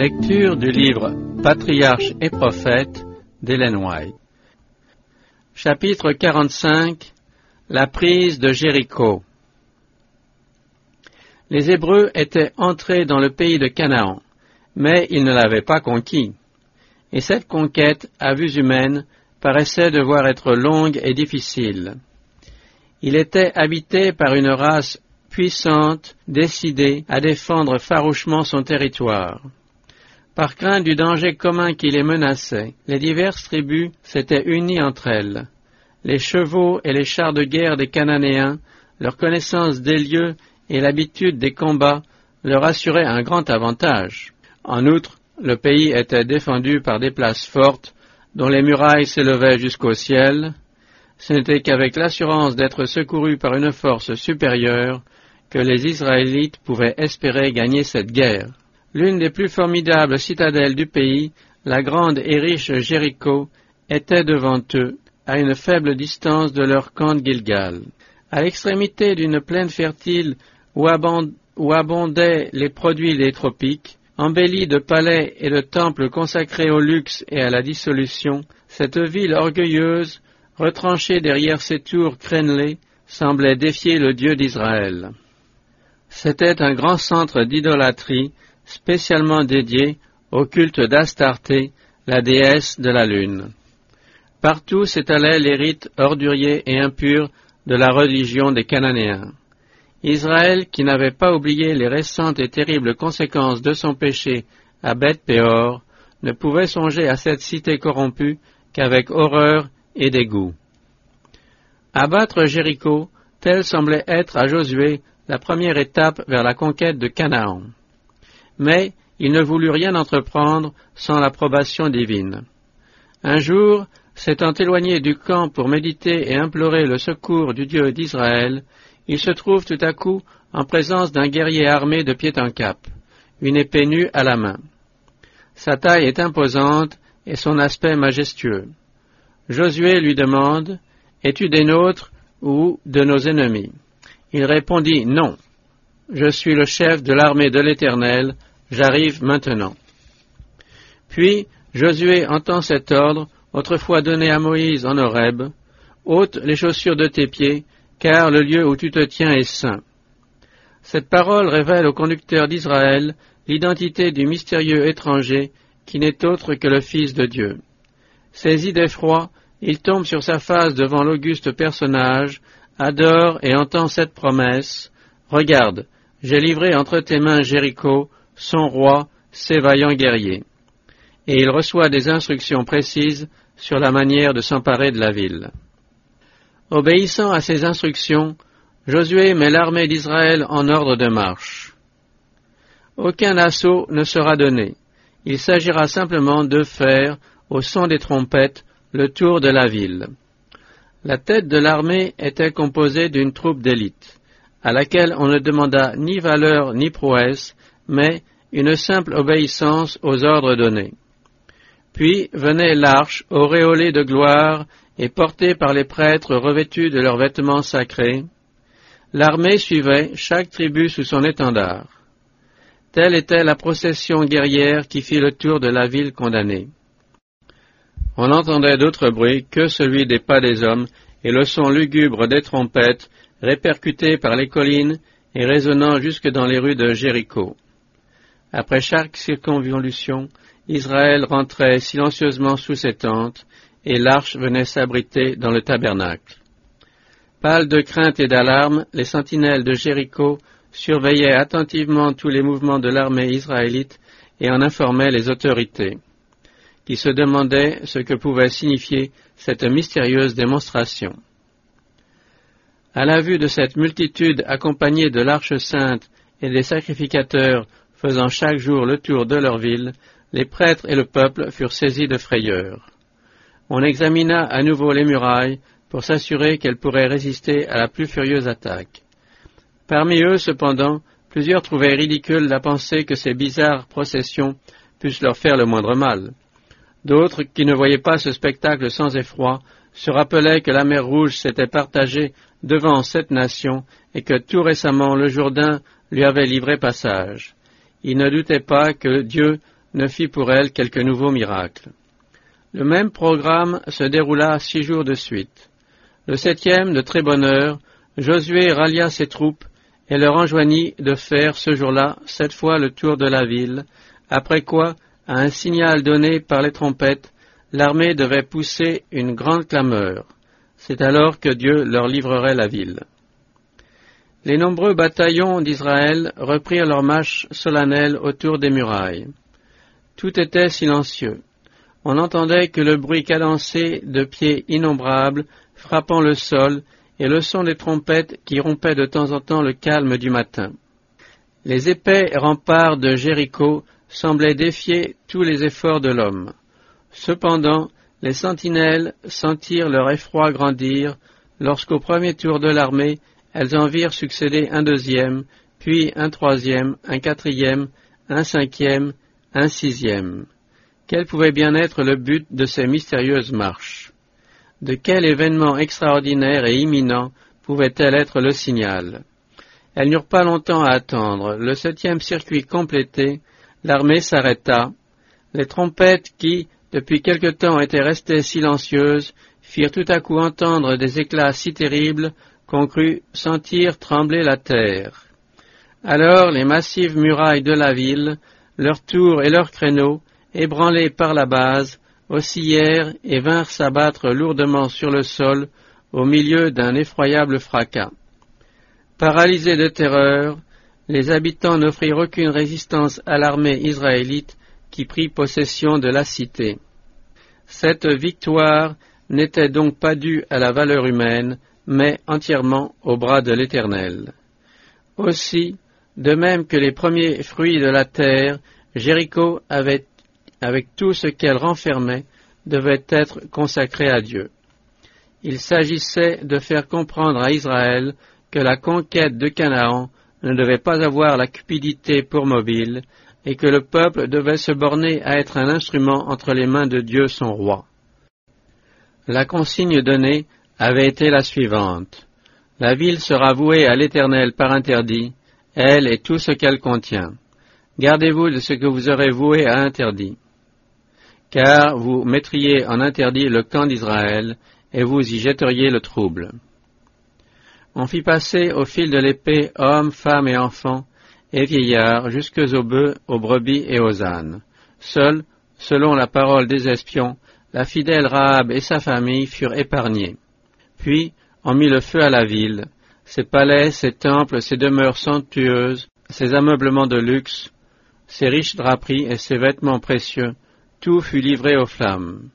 Lecture du livre Patriarches et prophètes d'Hélène White. Chapitre 45 La prise de Jéricho. Les Hébreux étaient entrés dans le pays de Canaan, mais ils ne l'avaient pas conquis. Et cette conquête, à vue humaine, paraissait devoir être longue et difficile. Il était habité par une race puissante, décidée à défendre farouchement son territoire. Par crainte du danger commun qui les menaçait, les diverses tribus s'étaient unies entre elles. Les chevaux et les chars de guerre des Cananéens, leur connaissance des lieux et l'habitude des combats leur assuraient un grand avantage. En outre, le pays était défendu par des places fortes dont les murailles s'élevaient jusqu'au ciel. Ce n'était qu'avec l'assurance d'être secourus par une force supérieure que les Israélites pouvaient espérer gagner cette guerre. L'une des plus formidables citadelles du pays, la grande et riche Jéricho, était devant eux, à une faible distance de leur camp de Gilgal. À l'extrémité d'une plaine fertile où, abondaient les produits des tropiques, embellie de palais et de temples consacrés au luxe et à la dissolution, cette ville orgueilleuse, retranchée derrière ses tours crénelées, semblait défier le Dieu d'Israël. C'était un grand centre d'idolâtrie spécialement dédié au culte d'Astarté, la déesse de la lune. Partout s'étalaient les rites orduriers et impurs de la religion des Cananéens. Israël, qui n'avait pas oublié les récentes et terribles conséquences de son péché à Beth Péor, ne pouvait songer à cette cité corrompue qu'avec horreur et dégoût. Abattre Jéricho, tel semblait être à Josué la première étape vers la conquête de Canaan mais il ne voulut rien entreprendre sans l'approbation divine. Un jour, s'étant éloigné du camp pour méditer et implorer le secours du Dieu d'Israël, il se trouve tout à coup en présence d'un guerrier armé de pied en cap, une épée nue à la main. Sa taille est imposante et son aspect majestueux. Josué lui demande Es-tu des nôtres ou de nos ennemis? Il répondit Non. Je suis le chef de l'armée de l'Éternel, J'arrive maintenant. Puis Josué entend cet ordre, autrefois donné à Moïse en Horeb, ôte les chaussures de tes pieds, car le lieu où tu te tiens est saint. Cette parole révèle au conducteur d'Israël l'identité du mystérieux étranger qui n'est autre que le Fils de Dieu. Saisi d'effroi, il tombe sur sa face devant l'auguste personnage, adore et entend cette promesse. Regarde, j'ai livré entre tes mains Jéricho, son roi, ses vaillants guerriers. Et il reçoit des instructions précises sur la manière de s'emparer de la ville. Obéissant à ces instructions, Josué met l'armée d'Israël en ordre de marche. Aucun assaut ne sera donné. Il s'agira simplement de faire, au son des trompettes, le tour de la ville. La tête de l'armée était composée d'une troupe d'élite, à laquelle on ne demanda ni valeur ni prouesse, mais une simple obéissance aux ordres donnés. Puis venait l'arche, auréolée de gloire et portée par les prêtres revêtus de leurs vêtements sacrés. L'armée suivait, chaque tribu sous son étendard. Telle était la procession guerrière qui fit le tour de la ville condamnée. On n'entendait d'autre bruit que celui des pas des hommes et le son lugubre des trompettes répercuté par les collines et résonnant jusque dans les rues de Jéricho. Après chaque circonvolution, Israël rentrait silencieusement sous ses tentes, et l'arche venait s'abriter dans le tabernacle. Pâles de crainte et d'alarme, les sentinelles de Jéricho surveillaient attentivement tous les mouvements de l'armée israélite et en informaient les autorités, qui se demandaient ce que pouvait signifier cette mystérieuse démonstration. À la vue de cette multitude accompagnée de l'arche sainte et des sacrificateurs faisant chaque jour le tour de leur ville, les prêtres et le peuple furent saisis de frayeur. On examina à nouveau les murailles pour s'assurer qu'elles pourraient résister à la plus furieuse attaque. Parmi eux, cependant, plusieurs trouvaient ridicule la pensée que ces bizarres processions puissent leur faire le moindre mal. D'autres, qui ne voyaient pas ce spectacle sans effroi, se rappelaient que la mer Rouge s'était partagée devant cette nation et que tout récemment le Jourdain lui avait livré passage. Il ne doutait pas que Dieu ne fit pour elle quelque nouveau miracle. Le même programme se déroula six jours de suite. Le septième, de très bonne heure, Josué rallia ses troupes et leur enjoignit de faire ce jour-là sept fois le tour de la ville, après quoi, à un signal donné par les trompettes, l'armée devait pousser une grande clameur. C'est alors que Dieu leur livrerait la ville. Les nombreux bataillons d'Israël reprirent leur marche solennelle autour des murailles. Tout était silencieux. On n'entendait que le bruit cadencé de pieds innombrables frappant le sol et le son des trompettes qui rompaient de temps en temps le calme du matin. Les épais remparts de Jéricho semblaient défier tous les efforts de l'homme. Cependant, les sentinelles sentirent leur effroi grandir lorsqu'au premier tour de l'armée, elles en virent succéder un deuxième, puis un troisième, un quatrième, un cinquième, un sixième. Quel pouvait bien être le but de ces mystérieuses marches? De quel événement extraordinaire et imminent pouvait-elle être le signal? Elles n'eurent pas longtemps à attendre. Le septième circuit complété, l'armée s'arrêta. Les trompettes qui, depuis quelque temps, étaient restées silencieuses, firent tout à coup entendre des éclats si terribles qu'on crut sentir trembler la terre. Alors les massives murailles de la ville, leurs tours et leurs créneaux, ébranlés par la base, oscillèrent et vinrent s'abattre lourdement sur le sol au milieu d'un effroyable fracas. Paralysés de terreur, les habitants n'offrirent aucune résistance à l'armée israélite qui prit possession de la cité. Cette victoire n'était donc pas due à la valeur humaine, mais entièrement au bras de l'Éternel. Aussi, de même que les premiers fruits de la terre, Jéricho avait, avec tout ce qu'elle renfermait, devait être consacré à Dieu. Il s'agissait de faire comprendre à Israël que la conquête de Canaan ne devait pas avoir la cupidité pour mobile, et que le peuple devait se borner à être un instrument entre les mains de Dieu son roi. La consigne donnée avait été la suivante. La ville sera vouée à l'Éternel par interdit, elle et tout ce qu'elle contient. Gardez-vous de ce que vous aurez voué à interdit. Car vous mettriez en interdit le camp d'Israël, et vous y jetteriez le trouble. On fit passer au fil de l'épée hommes, femmes et enfants, et vieillards, jusque aux bœufs, aux brebis et aux ânes. Seuls, selon la parole des espions, la fidèle Rahab et sa famille furent épargnés. Puis on mit le feu à la ville, ses palais, ses temples, ses demeures somptueuses, ses ameublements de luxe, ses riches draperies et ses vêtements précieux, tout fut livré aux flammes.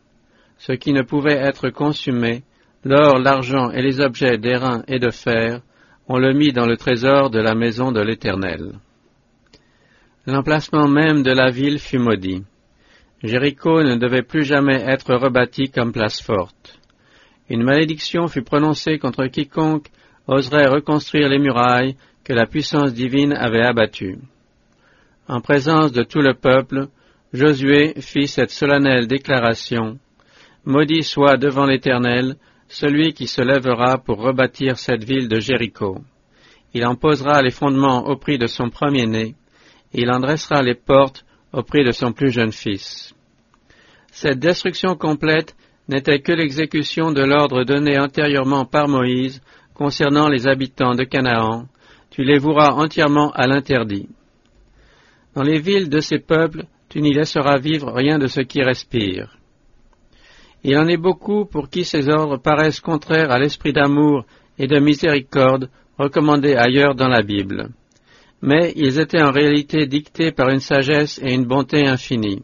Ce qui ne pouvait être consumé, l'or, l'argent et les objets d'airain et de fer, on le mit dans le trésor de la maison de l'Éternel. L'emplacement même de la ville fut maudit. Jéricho ne devait plus jamais être rebâti comme place forte. Une malédiction fut prononcée contre quiconque oserait reconstruire les murailles que la puissance divine avait abattues. En présence de tout le peuple, Josué fit cette solennelle déclaration. Maudit soit devant l'Éternel celui qui se lèvera pour rebâtir cette ville de Jéricho. Il en posera les fondements au prix de son premier-né, et il en dressera les portes au prix de son plus jeune fils. Cette destruction complète n'était que l'exécution de l'ordre donné antérieurement par Moïse concernant les habitants de Canaan, tu les voueras entièrement à l'interdit. Dans les villes de ces peuples, tu n'y laisseras vivre rien de ce qui respire. Il en est beaucoup pour qui ces ordres paraissent contraires à l'esprit d'amour et de miséricorde recommandés ailleurs dans la Bible. Mais ils étaient en réalité dictés par une sagesse et une bonté infinie.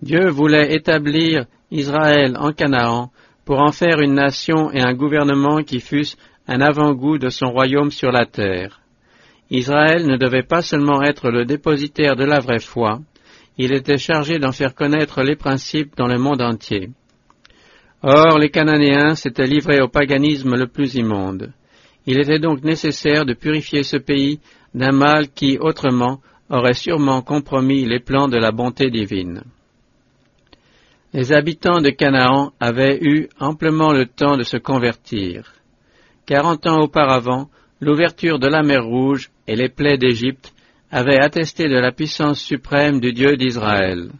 Dieu voulait établir Israël en Canaan pour en faire une nation et un gouvernement qui fussent un avant-goût de son royaume sur la terre. Israël ne devait pas seulement être le dépositaire de la vraie foi, il était chargé d'en faire connaître les principes dans le monde entier. Or, les Cananéens s'étaient livrés au paganisme le plus immonde. Il était donc nécessaire de purifier ce pays d'un mal qui, autrement, aurait sûrement compromis les plans de la bonté divine. Les habitants de Canaan avaient eu amplement le temps de se convertir. Quarante ans auparavant, l'ouverture de la mer Rouge et les plaies d'Égypte avait attesté de la puissance suprême du Dieu d'Israël.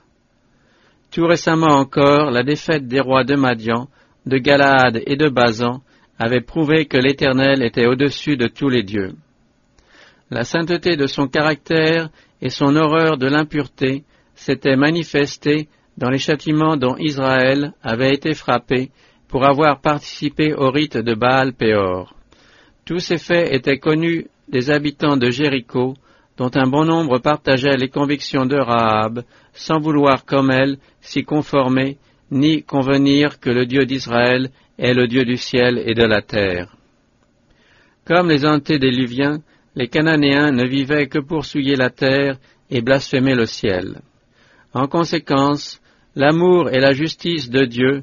Tout récemment encore, la défaite des rois de Madian, de Galaad et de Bazan avait prouvé que l'Éternel était au-dessus de tous les dieux. La sainteté de son caractère et son horreur de l'impureté s'étaient manifestées dans les châtiments dont Israël avait été frappé pour avoir participé au rite de Baal Péor. Tous ces faits étaient connus des habitants de Jéricho, dont un bon nombre partageaient les convictions de Rahab, sans vouloir comme elle s'y conformer, ni convenir que le Dieu d'Israël est le Dieu du ciel et de la terre. Comme les antédéluviens, les Cananéens ne vivaient que pour souiller la terre et blasphémer le ciel. En conséquence, l'amour et la justice de Dieu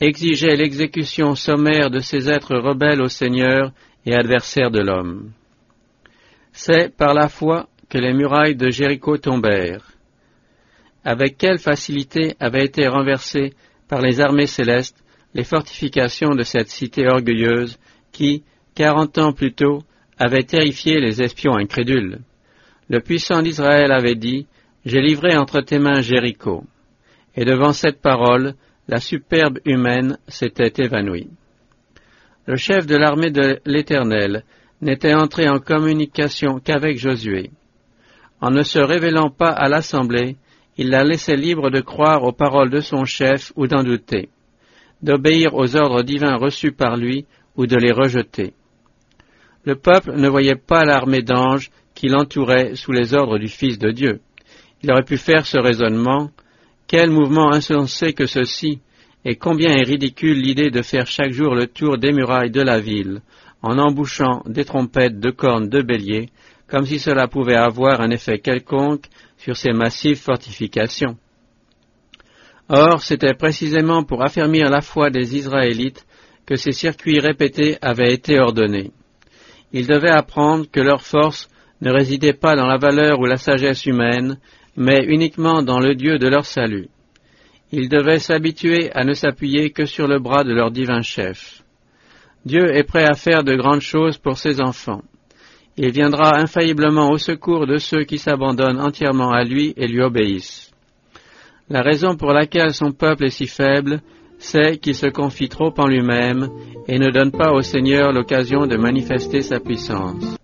exigeaient l'exécution sommaire de ces êtres rebelles au Seigneur et adversaires de l'homme. C'est par la foi que les murailles de Jéricho tombèrent. Avec quelle facilité avaient été renversées par les armées célestes les fortifications de cette cité orgueilleuse qui, quarante ans plus tôt, avait terrifié les espions incrédules. Le puissant d'Israël avait dit, J'ai livré entre tes mains Jéricho. Et devant cette parole, la superbe humaine s'était évanouie. Le chef de l'armée de l'Éternel n'était entré en communication qu'avec Josué. En ne se révélant pas à l'assemblée, il la laissait libre de croire aux paroles de son chef ou d'en douter, d'obéir aux ordres divins reçus par lui ou de les rejeter. Le peuple ne voyait pas l'armée d'anges qui l'entourait sous les ordres du Fils de Dieu. Il aurait pu faire ce raisonnement. Quel mouvement insensé que ceci, et combien est ridicule l'idée de faire chaque jour le tour des murailles de la ville, en embouchant des trompettes de cornes de bélier, comme si cela pouvait avoir un effet quelconque sur ces massives fortifications. Or, c'était précisément pour affermir la foi des Israélites que ces circuits répétés avaient été ordonnés. Ils devaient apprendre que leur force ne résidait pas dans la valeur ou la sagesse humaine, mais uniquement dans le Dieu de leur salut. Ils devaient s'habituer à ne s'appuyer que sur le bras de leur divin chef. Dieu est prêt à faire de grandes choses pour ses enfants. Il viendra infailliblement au secours de ceux qui s'abandonnent entièrement à lui et lui obéissent. La raison pour laquelle son peuple est si faible, c'est qu'il se confie trop en lui-même et ne donne pas au Seigneur l'occasion de manifester sa puissance.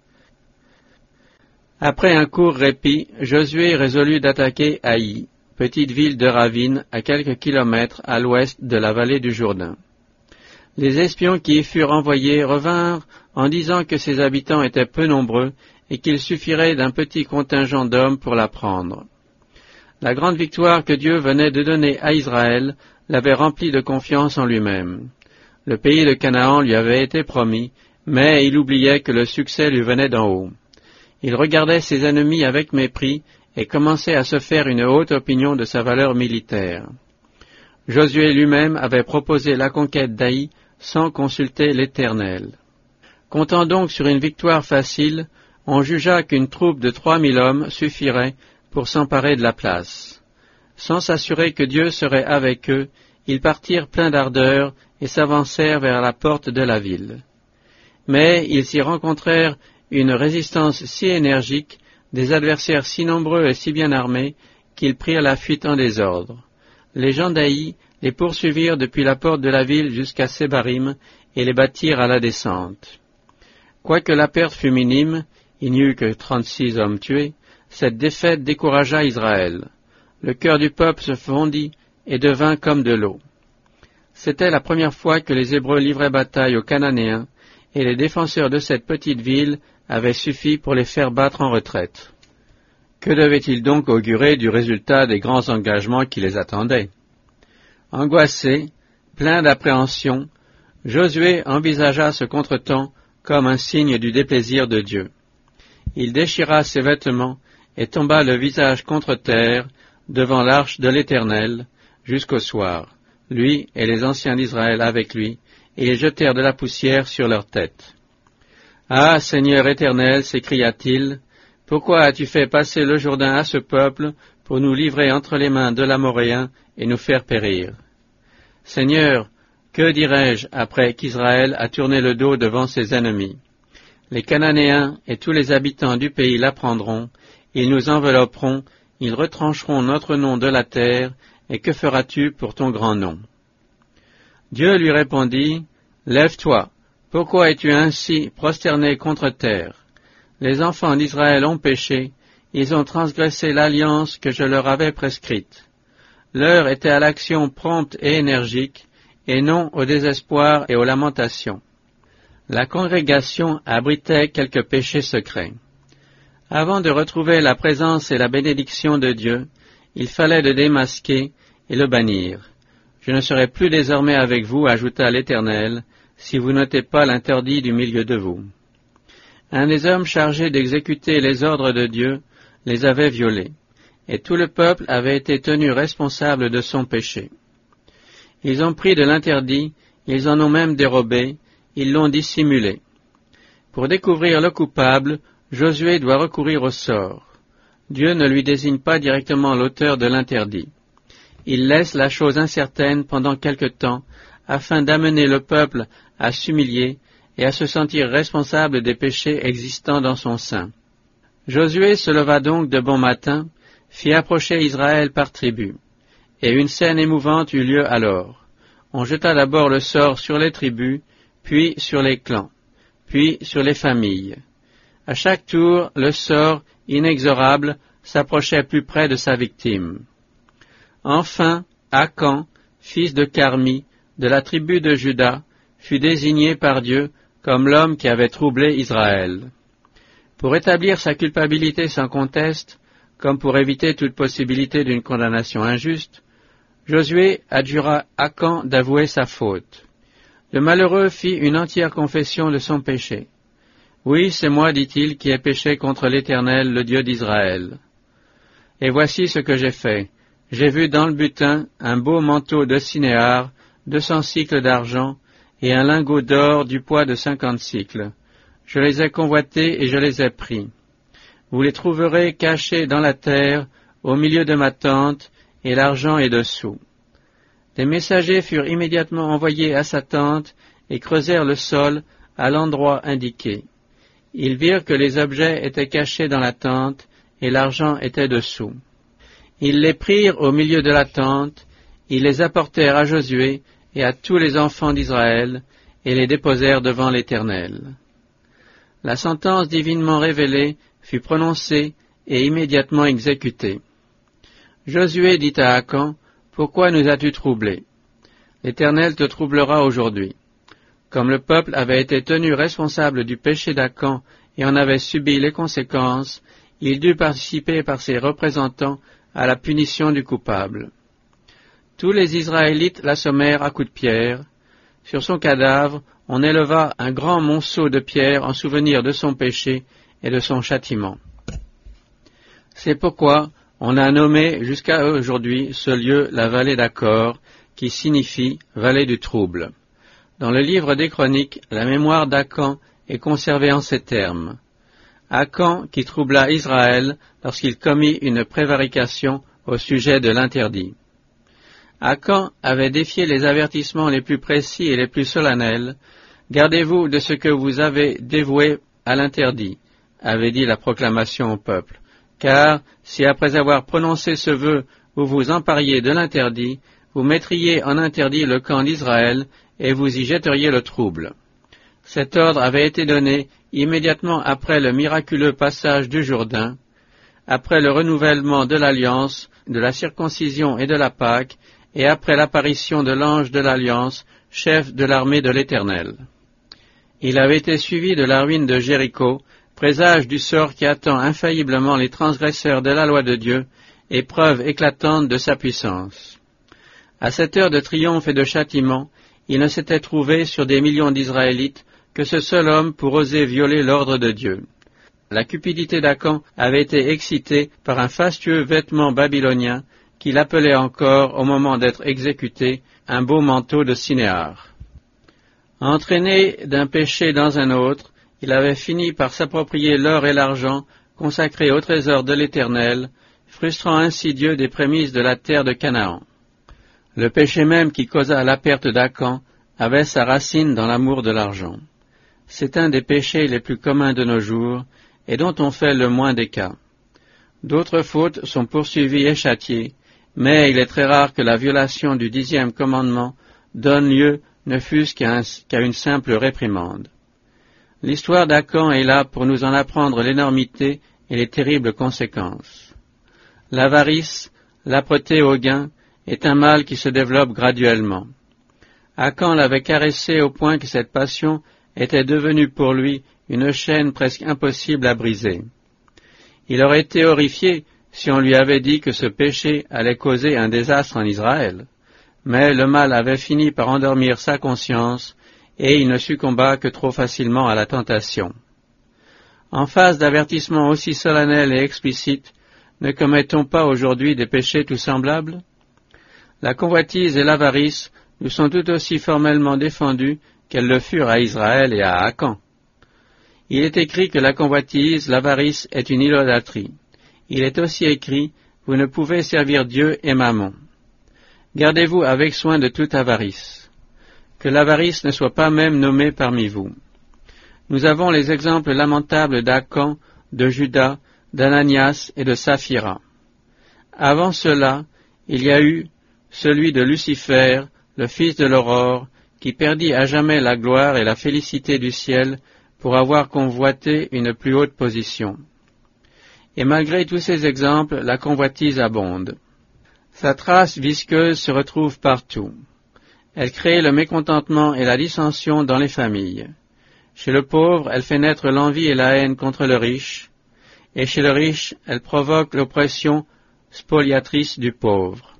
Après un court répit, Josué résolut d'attaquer Haï, petite ville de ravine à quelques kilomètres à l'ouest de la vallée du Jourdain. Les espions qui y furent envoyés revinrent en disant que ses habitants étaient peu nombreux et qu'il suffirait d'un petit contingent d'hommes pour la prendre. La grande victoire que Dieu venait de donner à Israël l'avait rempli de confiance en lui-même. Le pays de Canaan lui avait été promis, mais il oubliait que le succès lui venait d'en haut. Il regardait ses ennemis avec mépris et commençait à se faire une haute opinion de sa valeur militaire. Josué lui-même avait proposé la conquête d'Aï sans consulter l'Éternel. Comptant donc sur une victoire facile, on jugea qu'une troupe de trois mille hommes suffirait pour s'emparer de la place. Sans s'assurer que Dieu serait avec eux, ils partirent pleins d'ardeur et s'avancèrent vers la porte de la ville. Mais ils s'y rencontrèrent une résistance si énergique, des adversaires si nombreux et si bien armés, qu'ils prirent la fuite en désordre. Les gens les poursuivirent depuis la porte de la ville jusqu'à Sébarim et les battirent à la descente. Quoique la perte fût minime, il n'y eut que trente-six hommes tués, cette défaite découragea Israël. Le cœur du peuple se fondit et devint comme de l'eau. C'était la première fois que les Hébreux livraient bataille aux Cananéens, et les défenseurs de cette petite ville avaient suffi pour les faire battre en retraite. Que devait-il donc augurer du résultat des grands engagements qui les attendaient? Angoissé, plein d'appréhension, Josué envisagea ce contretemps comme un signe du déplaisir de Dieu. Il déchira ses vêtements et tomba le visage contre terre devant l'arche de l'Éternel jusqu'au soir, lui et les anciens d'Israël avec lui, et ils jetèrent de la poussière sur leurs têtes. Ah, Seigneur éternel, s'écria-t-il, pourquoi as-tu fait passer le Jourdain à ce peuple pour nous livrer entre les mains de l'Amoréen et nous faire périr? Seigneur, que dirai-je après qu'Israël a tourné le dos devant ses ennemis? Les Cananéens et tous les habitants du pays l'apprendront, ils nous envelopperont, ils retrancheront notre nom de la terre, et que feras-tu pour ton grand nom? Dieu lui répondit, Lève-toi, pourquoi es-tu ainsi prosterné contre terre? Les enfants d'Israël ont péché, ils ont transgressé l'alliance que je leur avais prescrite. L'heure était à l'action prompte et énergique, et non au désespoir et aux lamentations. La congrégation abritait quelques péchés secrets. Avant de retrouver la présence et la bénédiction de Dieu, il fallait le démasquer et le bannir. Je ne serai plus désormais avec vous, ajouta l'Éternel, si vous notez pas l'interdit du milieu de vous. Un des hommes chargés d'exécuter les ordres de Dieu les avait violés, et tout le peuple avait été tenu responsable de son péché. Ils ont pris de l'interdit, ils en ont même dérobé, ils l'ont dissimulé. Pour découvrir le coupable, Josué doit recourir au sort. Dieu ne lui désigne pas directement l'auteur de l'interdit. Il laisse la chose incertaine pendant quelque temps, afin d'amener le peuple à s'humilier et à se sentir responsable des péchés existants dans son sein. Josué se leva donc de bon matin, fit approcher Israël par tribu, et une scène émouvante eut lieu alors. On jeta d'abord le sort sur les tribus, puis sur les clans, puis sur les familles. À chaque tour, le sort, inexorable, s'approchait plus près de sa victime. Enfin, Akan, fils de Carmi, de la tribu de Juda, fut désigné par Dieu comme l'homme qui avait troublé Israël. Pour établir sa culpabilité sans conteste, comme pour éviter toute possibilité d'une condamnation injuste, Josué adjura Akan d'avouer sa faute. Le malheureux fit une entière confession de son péché. Oui, c'est moi, dit-il, qui ai péché contre l'Éternel, le Dieu d'Israël. Et voici ce que j'ai fait. J'ai vu dans le butin un beau manteau de cinéar, deux cents cycles d'argent, et un lingot d'or du poids de cinquante cycles. Je les ai convoités et je les ai pris. Vous les trouverez cachés dans la terre, au milieu de ma tente, et l'argent est dessous. Des messagers furent immédiatement envoyés à sa tente et creusèrent le sol à l'endroit indiqué. Ils virent que les objets étaient cachés dans la tente et l'argent était dessous. Ils les prirent au milieu de la tente, ils les apportèrent à Josué et à tous les enfants d'Israël, et les déposèrent devant l'Éternel. La sentence divinement révélée fut prononcée et immédiatement exécutée. Josué dit à Akan, Pourquoi nous as-tu troublés? L'Éternel te troublera aujourd'hui. Comme le peuple avait été tenu responsable du péché d'Akan et en avait subi les conséquences, il dut participer par ses représentants à la punition du coupable. Tous les Israélites l'assommèrent à coups de pierre. Sur son cadavre, on éleva un grand monceau de pierre en souvenir de son péché et de son châtiment. C'est pourquoi on a nommé jusqu'à aujourd'hui ce lieu la vallée d'Accord, qui signifie vallée du trouble. Dans le livre des Chroniques, la mémoire d'Acan est conservée en ces termes. Acan qui troubla Israël lorsqu'il commit une prévarication au sujet de l'interdit. Acan avait défié les avertissements les plus précis et les plus solennels. Gardez-vous de ce que vous avez dévoué à l'interdit, avait dit la proclamation au peuple. Car si après avoir prononcé ce vœu vous vous empariez de l'interdit, vous mettriez en interdit le camp d'Israël et vous y jetteriez le trouble. Cet ordre avait été donné immédiatement après le miraculeux passage du Jourdain, après le renouvellement de l'alliance, de la circoncision et de la Pâque, et après l'apparition de l'ange de l'alliance, chef de l'armée de l'Éternel. Il avait été suivi de la ruine de Jéricho, présage du sort qui attend infailliblement les transgresseurs de la loi de Dieu, et preuve éclatante de sa puissance. À cette heure de triomphe et de châtiment, il ne s'était trouvé sur des millions d'Israélites que ce seul homme pour oser violer l'ordre de Dieu. La cupidité d'Acan avait été excitée par un fastueux vêtement babylonien qu'il appelait encore, au moment d'être exécuté, un beau manteau de cinéar. Entraîné d'un péché dans un autre, il avait fini par s'approprier l'or et l'argent consacrés au trésor de l'Éternel, frustrant ainsi Dieu des prémices de la terre de Canaan. Le péché même qui causa la perte d'Acan avait sa racine dans l'amour de l'argent. C'est un des péchés les plus communs de nos jours et dont on fait le moins des cas. D'autres fautes sont poursuivies et châtiées, mais il est très rare que la violation du dixième commandement donne lieu ne fût-ce qu'à une simple réprimande. L'histoire d'Acan est là pour nous en apprendre l'énormité et les terribles conséquences. L'avarice, l'âpreté au gain, est un mal qui se développe graduellement. Akan l'avait caressé au point que cette passion était devenue pour lui une chaîne presque impossible à briser. Il aurait été horrifié si on lui avait dit que ce péché allait causer un désastre en Israël. Mais le mal avait fini par endormir sa conscience et il ne succomba que trop facilement à la tentation. En face d'avertissements aussi solennels et explicites, ne commettons pas aujourd'hui des péchés tout semblables? La convoitise et l'avarice nous sont tout aussi formellement défendues qu'elles le furent à Israël et à Akan. Il est écrit que la convoitise, l'avarice est une idolâtrie. Il est aussi écrit, vous ne pouvez servir Dieu et Mammon. Gardez-vous avec soin de toute avarice. Que l'avarice ne soit pas même nommée parmi vous. Nous avons les exemples lamentables d'Akan, de Judas, d'Ananias et de Saphira. Avant cela, il y a eu celui de Lucifer, le fils de l'aurore, qui perdit à jamais la gloire et la félicité du ciel pour avoir convoité une plus haute position. Et malgré tous ces exemples, la convoitise abonde. Sa trace visqueuse se retrouve partout. Elle crée le mécontentement et la dissension dans les familles. Chez le pauvre, elle fait naître l'envie et la haine contre le riche, et chez le riche, elle provoque l'oppression spoliatrice du pauvre.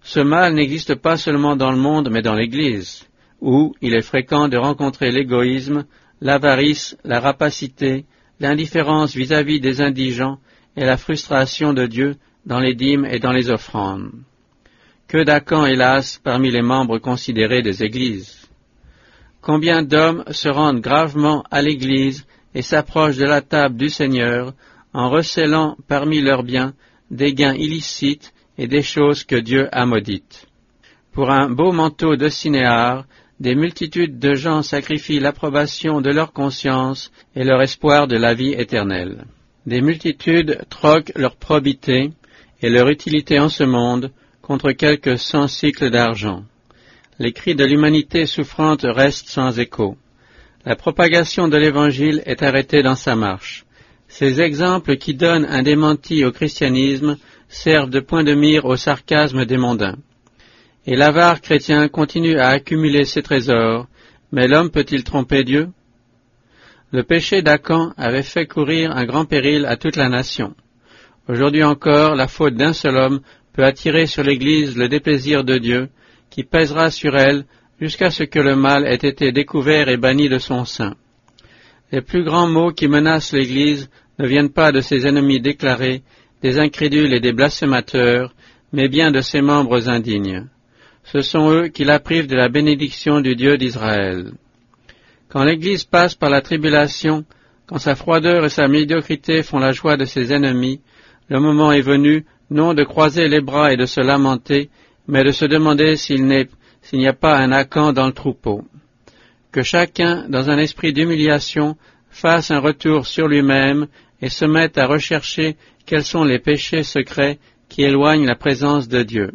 Ce mal n'existe pas seulement dans le monde, mais dans l'Église, où il est fréquent de rencontrer l'égoïsme, l'avarice, la rapacité, l'indifférence vis-à-vis des indigents et la frustration de Dieu dans les dîmes et dans les offrandes. Que d'acans, hélas, parmi les membres considérés des Églises. Combien d'hommes se rendent gravement à l'Église et s'approchent de la table du Seigneur en recélant parmi leurs biens des gains illicites et des choses que Dieu a maudites. Pour un beau manteau de cinéar, des multitudes de gens sacrifient l'approbation de leur conscience et leur espoir de la vie éternelle. Des multitudes troquent leur probité et leur utilité en ce monde contre quelques cent cycles d'argent. Les cris de l'humanité souffrante restent sans écho. La propagation de l'Évangile est arrêtée dans sa marche. Ces exemples qui donnent un démenti au christianisme servent de point de mire au sarcasme des mondains. Et l'avare chrétien continue à accumuler ses trésors, mais l'homme peut-il tromper Dieu? Le péché d'Acan avait fait courir un grand péril à toute la nation. Aujourd'hui encore, la faute d'un seul homme peut attirer sur l'Église le déplaisir de Dieu, qui pèsera sur elle jusqu'à ce que le mal ait été découvert et banni de son sein. Les plus grands maux qui menacent l'Église ne viennent pas de ses ennemis déclarés, des incrédules et des blasphémateurs, mais bien de ses membres indignes. Ce sont eux qui la privent de la bénédiction du Dieu d'Israël. Quand l'Église passe par la tribulation, quand sa froideur et sa médiocrité font la joie de ses ennemis, le moment est venu non de croiser les bras et de se lamenter, mais de se demander s'il n'y a pas un Acan dans le troupeau. Que chacun, dans un esprit d'humiliation, fasse un retour sur lui-même et se mette à rechercher quels sont les péchés secrets qui éloignent la présence de Dieu.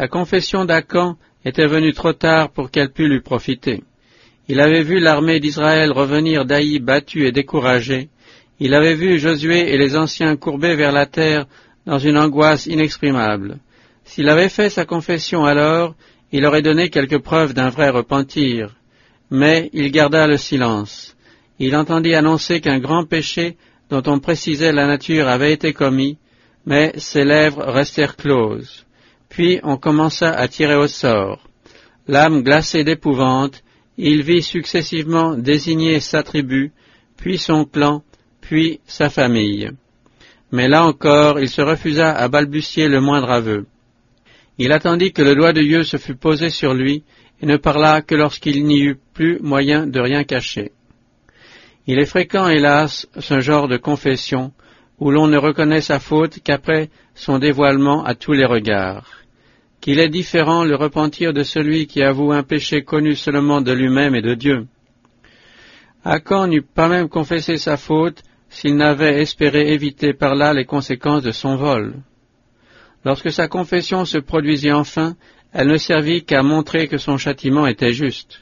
La confession d'Acan était venue trop tard pour qu'elle pût lui profiter. Il avait vu l'armée d'Israël revenir d'Aï battue et découragée. Il avait vu Josué et les anciens courbés vers la terre dans une angoisse inexprimable. S'il avait fait sa confession alors, il aurait donné quelques preuves d'un vrai repentir. Mais il garda le silence. Il entendit annoncer qu'un grand péché dont on précisait la nature avait été commis, mais ses lèvres restèrent closes. Puis on commença à tirer au sort. L'âme glacée d'épouvante, il vit successivement désigner sa tribu, puis son clan, puis sa famille. Mais là encore, il se refusa à balbutier le moindre aveu. Il attendit que le doigt de Dieu se fût posé sur lui, et ne parla que lorsqu'il n'y eut plus moyen de rien cacher. Il est fréquent, hélas, ce genre de confession, où l'on ne reconnaît sa faute qu'après son dévoilement à tous les regards. Qu'il est différent le repentir de celui qui avoue un péché connu seulement de lui-même et de Dieu. Akan n'eut pas même confessé sa faute s'il n'avait espéré éviter par là les conséquences de son vol. Lorsque sa confession se produisit enfin, elle ne servit qu'à montrer que son châtiment était juste.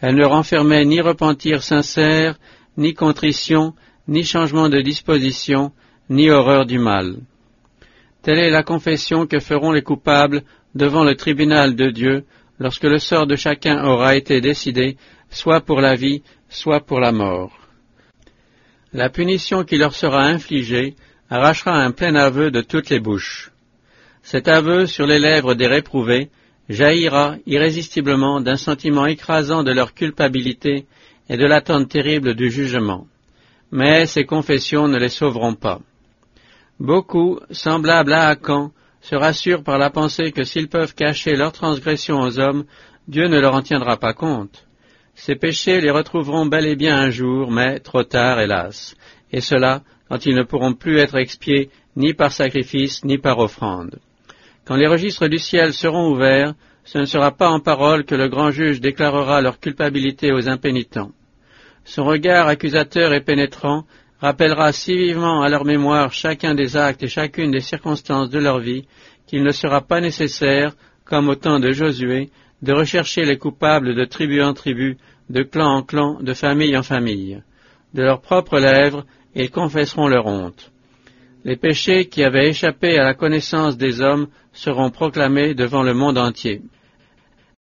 Elle ne renfermait ni repentir sincère, ni contrition, ni changement de disposition, ni horreur du mal. Telle est la confession que feront les coupables devant le tribunal de Dieu lorsque le sort de chacun aura été décidé, soit pour la vie, soit pour la mort. La punition qui leur sera infligée arrachera un plein aveu de toutes les bouches. Cet aveu sur les lèvres des réprouvés jaillira irrésistiblement d'un sentiment écrasant de leur culpabilité et de l'attente terrible du jugement. Mais ces confessions ne les sauveront pas. Beaucoup, semblables à Akan, se rassurent par la pensée que s'ils peuvent cacher leurs transgressions aux hommes, Dieu ne leur en tiendra pas compte. Ces péchés les retrouveront bel et bien un jour, mais trop tard, hélas, et cela quand ils ne pourront plus être expiés ni par sacrifice ni par offrande. Quand les registres du ciel seront ouverts, ce ne sera pas en parole que le grand juge déclarera leur culpabilité aux impénitents. Son regard accusateur et pénétrant rappellera si vivement à leur mémoire chacun des actes et chacune des circonstances de leur vie qu'il ne sera pas nécessaire, comme au temps de Josué, de rechercher les coupables de tribu en tribu, de clan en clan, de famille en famille. De leurs propres lèvres, ils confesseront leur honte. Les péchés qui avaient échappé à la connaissance des hommes seront proclamés devant le monde entier.